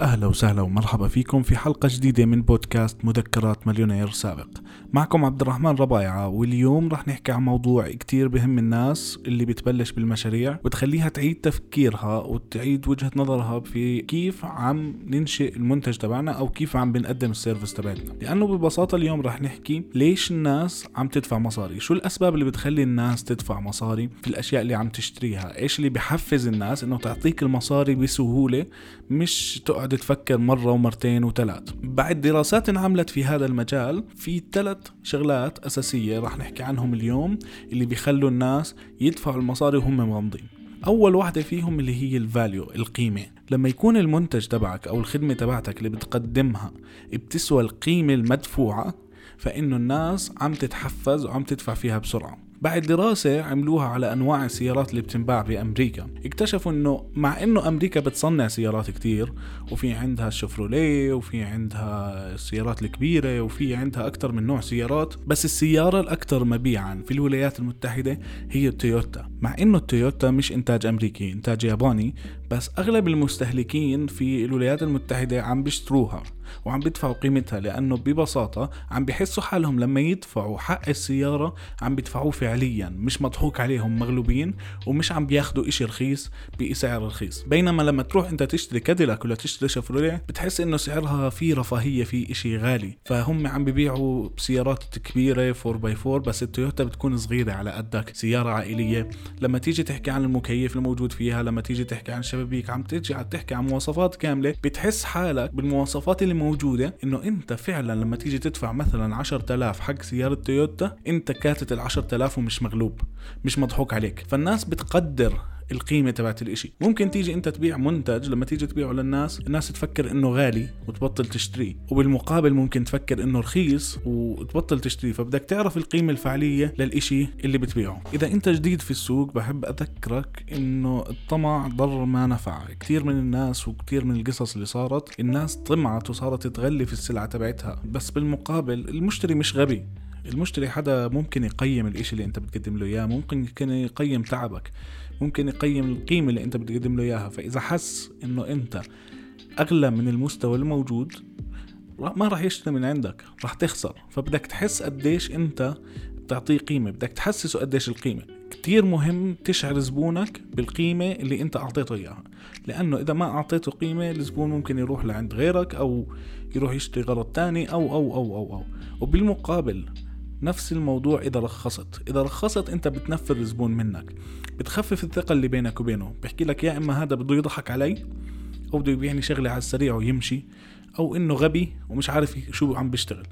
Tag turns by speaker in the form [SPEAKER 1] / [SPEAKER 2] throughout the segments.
[SPEAKER 1] أهلا وسهلا ومرحبا فيكم في حلقة جديدة من بودكاست مذكرات مليونير سابق. معكم عبد الرحمن ربايعة واليوم رح نحكي عن موضوع كتير بهم الناس اللي بتبلش بالمشاريع وتخليها تعيد تفكيرها وتعيد وجهة نظرها في كيف عم ننشئ المنتج تبعنا أو كيف عم بنقدم ال service تبعتنا. لأنه ببساطة اليوم رح نحكي ليش الناس عم تدفع مصاري شو الأسباب اللي بتخلي الناس تدفع مصاري في الأشياء اللي عم تشتريها إيش اللي بحفز الناس إنه تعطيك المصاري بسهولة مش تقعد تفكر مرة ومرتين وثلاث. بعد دراسات انعملت في هذا المجال في ثلاث شغلات أساسية راح نحكي عنهم اليوم اللي بيخلوا الناس يدفعوا المصاري وهم مغمضين أول واحدة فيهم اللي هي الفاليو القيمة. لما يكون المنتج تبعك أو الخدمة تبعتك اللي بتقدمها بتسوى القيمة المدفوعة فإنه الناس عم تتحفز وعم تدفع فيها بسرعة. بعد دراسة عملوها على أنواع السيارات اللي بتنباع بأمريكا. اكتشفوا أنه مع أنه أمريكا بتصنع سيارات كتير وفي عندها الشفروليه وفي عندها السيارات الكبيرة وفي عندها أكثر من نوع سيارات بس السيارة الأكثر مبيعا في الولايات المتحدة هي التويوتا. مع أنه التويوتا مش إنتاج أمريكي إنتاج ياباني بس أغلب المستهلكين في الولايات المتحدة عم بيشتروها وعم بيدفعوا قيمتها لأنه ببساطة عم بيحسوا حالهم لما يدفعوا حق السيارة عم بيدفعوه فعليا مش مضحوك عليهم مغلوبين ومش عم بياخدوا إشي رخيص بسعر رخيص. بينما لما تروح أنت تشتري كاديلاك ولا تشتري شفروليه بتحس إنه سعرها في رفاهية في إشي غالي. فهم عم بيبيعوا سيارات كبيرة 4 by 4 بس التويوتا بتكون صغيرة على قدك سيارة عائلية. لما تيجي تحكي عن المكيف الموجود فيها لما تيجي تحكي عن الشبابيك عم تيجي تحكي عن مواصفات كاملة بتحس حالك بالمواصفات اللي موجودة إنه أنت فعلا لما تيجي تدفع مثلا 10000 حق سيارة تويوتا أنت حاطط ال 10000 ومش مغلوب مش مضحوك عليك. فالناس بتقدر القيمة تبعت الإشي. ممكن تيجي أنت تبيع منتج لما تيجي تبيعه للناس الناس تفكر إنه غالي وتبطل تشتريه وبالمقابل ممكن تفكر إنه رخيص وتبطل تشتريه. فبدك تعرف القيمة الفعلية للإشي اللي بتبيعه. إذا أنت جديد في السوق بحب أذكرك إنه الطمع ضر ما نفع. كثير من الناس وكثير من القصص اللي صارت الناس طمعت وصارت تغلي في السلعة تبعتها. بس بالمقابل المشتري مش غبي. المشتري حدا ممكن يقيم الإشي اللي أنت بتقدم له إياه ممكن يقيم تعبك ممكن يقيم القيمة اللي أنت بتقدم له إياها. فإذا حس إنه أنت أغلى من المستوى الموجود ما راح يشتري من عندك راح تخسر. فبدك تحس قديش أنت بتعطيه قيمة بدك تحسسه قديش القيمة. كتير مهم تشعر زبونك بالقيمة اللي أنت أعطيته إياها. لأنه إذا ما أعطيته قيمة الزبون ممكن يروح لعند غيرك أو يروح يشتري غرض تاني أو أو أو أو, أو. وبالمقابل نفس الموضوع إذا رخصت إذا رخصت أنت بتنفر الزبون منك. بتخفف الثقة اللي بينك وبينه. بحكي لك يا إما هذا بده يضحك علي أو بده يبيعني شغلة على السريع ويمشي أو إنه غبي ومش عارف شو عم بيشتغل.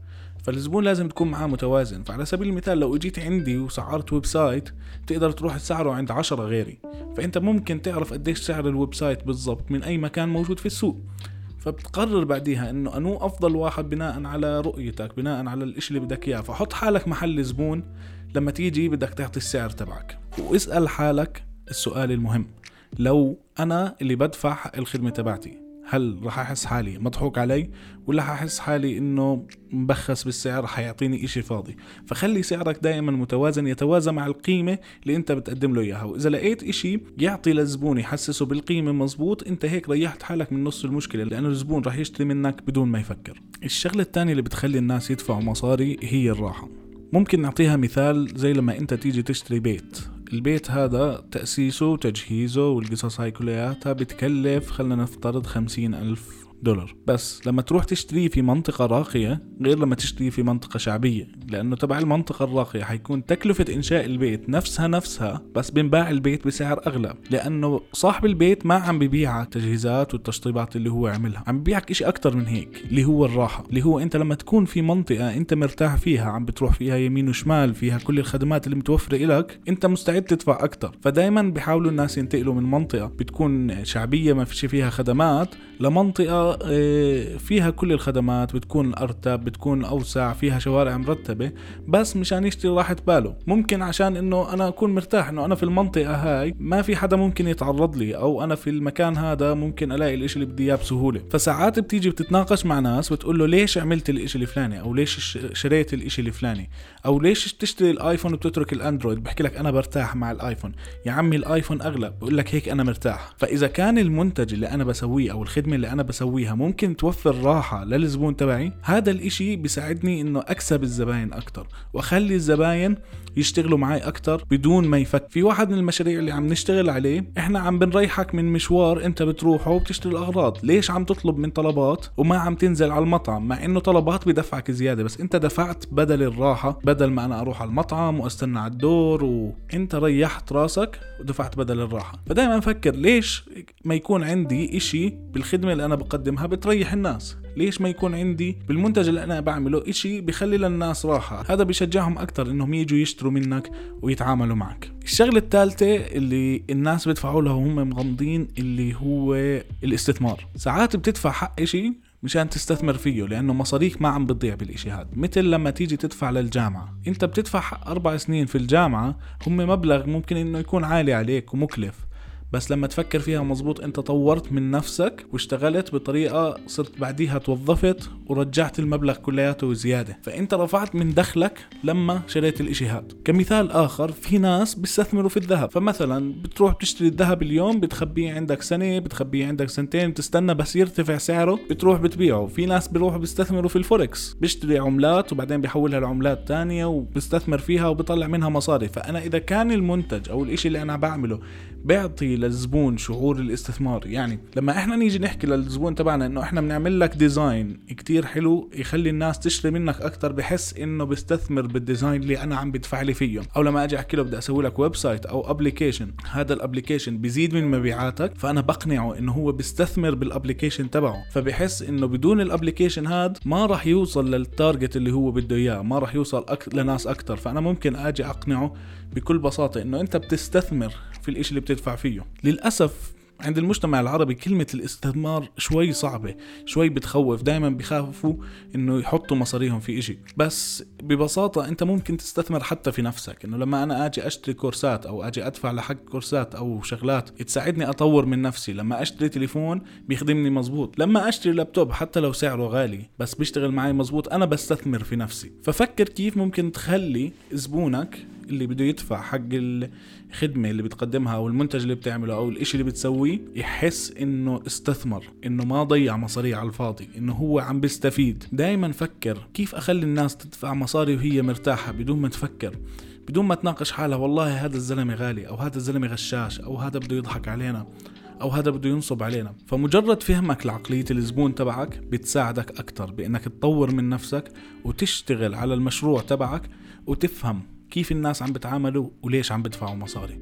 [SPEAKER 1] فالزبون لازم تكون معاه متوازن. فعلى سبيل المثال لو إجيت عندي وسعرت website تقدر تروح تسعره عند عشرة غيري. فأنت ممكن تعرف قديش سعر ال website بالضبط من أي مكان موجود في السوق. فبتقرر بعديها إنه أنو أفضل واحد بناء على رؤيتك بناء على الإشي اللي بدك إياه. فحط حالك محل زبون لما تيجي بدك تعطي السعر تبعك. واسأل حالك السؤال المهم. لو أنا اللي بدفع الخدمة تبعتي هل راح أحس حالي مضحوك علي؟ ولا حاحس حالي إنه مبخس بالسعر؟ حيعطيني إشي فاضي. فخلي سعرك دائما متوازن يتوازى مع القيمة اللي أنت بتقدم له إياها. وإذا لقيت إشي يعطي للزبون يحسسه بالقيمة مزبوط أنت هيك ريحت حالك من نص المشكلة لأنه الزبون راح يشتري منك بدون ما يفكر. الشغلة الثانية اللي بتخلي الناس يدفعوا مصاري هي الراحة. ممكن نعطيها مثال زي لما أنت تيجي تشتري بيت. البيت هذا تأسيسه وتجهيزه والقصص هاي كلياتها بتكلف خلينا نفترض خمسين ألف دولار. بس لما تروح تشتريه في منطقة راقية غير لما تشتريه في منطقة شعبية لأنه تبع المنطقة الراقية حيكون تكلفة إنشاء البيت نفسها نفسها بس بنباع البيت بسعر أغلى لأنه صاحب البيت ما عم ببيعك تجهيزات والتشطيبات اللي هو عملها عم ببيعك إشي أكتر من هيك اللي هو الراحة اللي هو أنت لما تكون في منطقة أنت مرتاح فيها عم بتروح فيها يمين وشمال فيها كل الخدمات اللي متوفرة لك أنت مستعد تدفع أكتر. فدايما بيحاولوا الناس ينتقلوا من منطقة بتكون شعبية ما فيش فيها خدمات لمنطقة آه، فيها كل الخدمات بتكون أرتب بتكون أوسع فيها شوارع مرتبة بس مشان يشتري راحة باله. ممكن عشان إنه أنا أكون مرتاح إنه أنا في المنطقة هاي ما في حدا ممكن يتعرض لي أو أنا في المكان هذا ممكن ألاقي الإشي اللي بدي إياه بسهولة. فساعات بتيجي بتتناقش مع ناس بتقول له ليش عملت الإشي الفلاني؟ أو ليش شريت الإشي الفلاني؟ أو ليش تشتري الآيفون وبتترك الأندرويد؟ بحكي لك أنا برتاح مع الآيفون. يا عمي الآيفون أغلى بقول لك هيك أنا مرتاح. فإذا كان المنتج اللي أنا بسويه أو الخدمة الخدمة اللي أنا بسويها. ممكن توفر راحة للزبون تبعي. هذا الإشي بيساعدني إنه أكسب الزباين أكتر وأخلي الزباين يشتغلوا معي أكتر بدون ما يفك. في واحد من المشاريع اللي عم نشتغل عليه إحنا عم بنريحك من مشوار أنت بتروحه وبتشتري الأغراض. ليش عم تطلب من طلبات وما عم تنزل على المطعم؟ مع إنه طلبات بدفعك زيادة بس أنت دفعت بدل الراحة بدل ما أنا أروح على المطعم وأستنى على الدور وانت ريحت راسك ودفعت بدل الراحة. فدائما أفكر ليش ما يكون عندي إشي بالخدمة اللي أنا بقدمها بتريح الناس. ليش ما يكون عندي بالمنتج اللي أنا بعمله إشي بخلي للناس راحة؟ هذا بيشجعهم أكتر إنهم يجوا يشتروا منك ويتعاملوا معك. الشغلة الثالثة اللي الناس بيدفعوا لها وهم مغمضين اللي هو الاستثمار. ساعات بتدفع حق إشي مشان تستثمر فيه لأنه مصاريك ما عم بتضيع بالإشي هذا مثل لما تيجي تدفع للجامعة. أنت بتدفع أربع سنين في الجامعة هم مبلغ ممكن إنه يكون عالي عليك ومكلف. بس لما تفكر فيها مزبوط انت طورت من نفسك واشتغلت بطريقة صرت بعديها توظفت ورجعت المبلغ كلياته وزيادة فانت رفعت من دخلك لما شريت الاشي هاد كمثال آخر في ناس بيستثمروا في الذهب. فمثلا بتروح بتشتري الذهب اليوم بتخبيه عندك سنة بتخبيه عندك سنتين بتستنى بس يرتفع سعره بتروح بتبيعه. في ناس بيروحوا بيستثمروا في الفوركس. بيشتري عملات وبعدين بيحولها لعملات تانية وبيستثمر فيها وبيطلع منها مصاري. فأنا إذا كان المنتج أو الإشي اللي أنا بعمله بيعطي للزبون شعور الاستثمار. يعني لما إحنا نيجي نحكي للزبون تبعنا إنه إحنا بنعمل لك design كتير حلو يخلي الناس تشتري منك أكتر بحس إنه بيستثمر بال design اللي أنا عم بدفع لي فيه. أو لما أجي أحكي له بدي أسوي لك website أو application هذا ال application بيزيد من مبيعاتك فأنا بقنعه إنه هو بيستثمر بال application تبعه. فبحس إنه بدون ال application هاد ما راح يوصل لل target اللي هو بده إياه ما راح يوصل أك... لناس أكتر. فأنا ممكن آجي أقنعه بكل بساطة إنه أنت بتستثمر في الإشي اللي بتدفع فيه. للأسف عند المجتمع العربي كلمة الاستثمار شوي صعبة شوي بتخوف. دائما بخافوا إنه يحطوا مصاريهم في إشي. بس ببساطة أنت ممكن تستثمر حتى في نفسك. إنه لما أنا آجي أشتري كورسات أو آجي أدفع لحق كورسات أو شغلات تساعدني أطور من نفسي. لما أشتري تليفون بيخدمني مزبوط لما أشتري لابتوب حتى لو سعره غالي بس بيشتغل معي مزبوط أنا بستثمر في نفسي. ففكر كيف ممكن تخلي زبونك اللي بده يدفع حق الخدمة اللي بتقدمها أو المنتج اللي بتعمله أو الإشي اللي بتسويه يحس إنه استثمر إنه ما ضيع مصاري على الفاضي إنه هو عم بيستفيد. دايما فكر كيف أخلي الناس تدفع مصاري وهي مرتاحة بدون ما تفكر بدون ما تناقش حالها والله هذا الزلمة غالي أو هذا الزلمة غشاش أو هذا بده يضحك علينا أو هذا بده ينصب علينا. فمجرد فهمك لعقلية الزبون تبعك بتساعدك أكتر بإنك تطور من نفسك وتشتغل على المشروع تبعك وتفهم كيف الناس عم بتعاملوا وليش عم بدفعوا مصاري.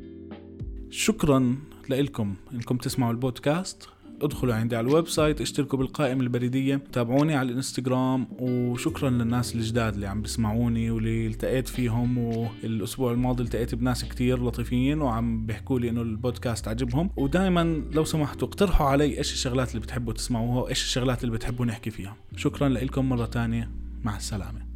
[SPEAKER 1] شكرا لكم انكم تسمعوا البودكاست. ادخلوا عندي على ال website اشتركوا بالقائمة البريدية تابعوني على الإنستغرام وشكرا للناس الجداد اللي عم بيسمعوني واللي التقيت فيهم والأسبوع الماضي التقيت بناس كتير لطيفين وعم بيحكوا لي إنه البودكاست عجبهم. ودائما لو سمحتوا اقترحوا علي إيش الشغلات اللي بتحبوا تسمعوها وايش الشغلات اللي بتحبوا نحكي فيها. شكرا لكم مرة تانية. مع السلامة.